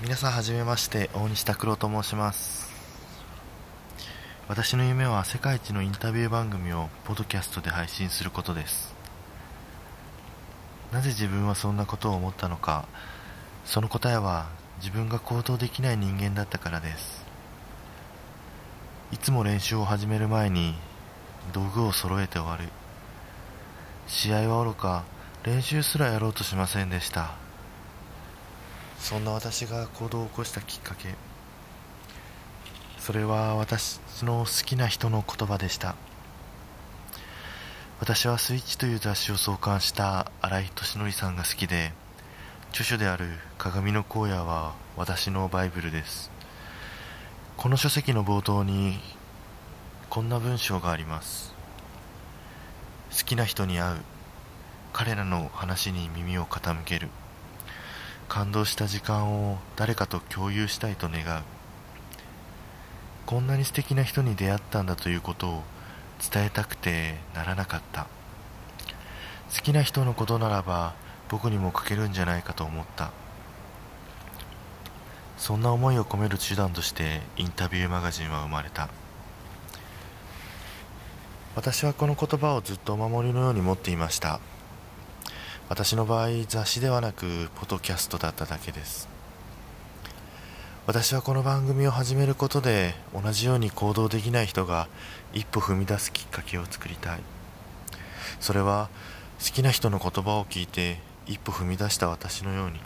皆さんはじめまして大西拓郎と申します。私の夢は世界一のインタビュー番組をポッドキャストで配信することです。なぜ自分はそんなことを思ったのかその答えは自分が行動できない人間だったからです。いつも練習を始める前に道具を揃えて終わる。試合はおろか練習すらやろうとしませんでした。そんな私が行動を起こしたきっかけ。それは私の好きな人の言葉でした。私は「スイッチ」という雑誌を創刊した新井敏則さんが好きで著書である「鏡の荒野」は私のバイブルです。この書籍の冒頭にこんな文章があります。好きな人に会う。彼らの話に耳を傾ける。感動した時間を誰かと共有したいと願う。こんなに素敵な人に出会ったんだということを伝えたくてならなかった。好きな人のことならば僕にも書けるんじゃないかと思った。そんな思いを込める手段としてインタビューマガジンは生まれた。私はこの言葉をずっとお守りのように持っていました。私の場合雑誌ではなくポトキャストだっただけです。私はこの番組を始めることで同じように行動できない人が一歩踏み出すきっかけを作りたい。それは好きな人の言葉を聞いて一歩踏み出した私のように。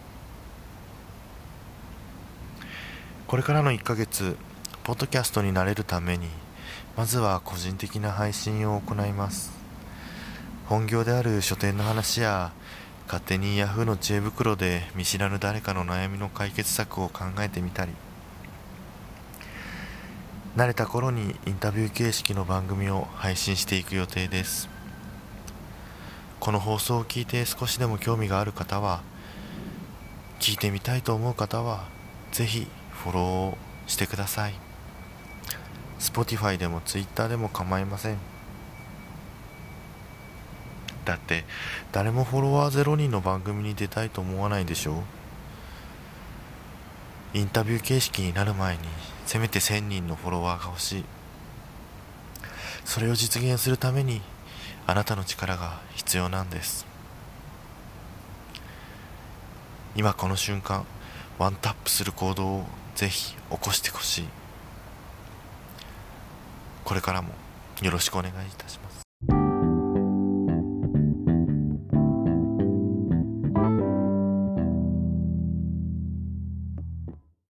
これからの1ヶ月ポッドキャストになれるためにまずは個人的な配信を行います。本業である書店の話や勝手に Yahoo の知恵袋で見知らぬ誰かの悩みの解決策を考えてみたり慣れた頃にインタビュー形式の番組を配信していく予定です。この放送を聞いて少しでも興味がある方は聞いてみたいと思う方はぜひフォローしてください。Spotify でも Twitter でも構いません。だって誰もフォロワー0人の番組に出たいと思わないでしょ？インタビュー形式になる前にせめて1000人のフォロワーが欲しい。それを実現するためにあなたの力が必要なんです。今この瞬間ワンタップする行動をぜひ起こしてほしい。これからもよろしくお願いいたします。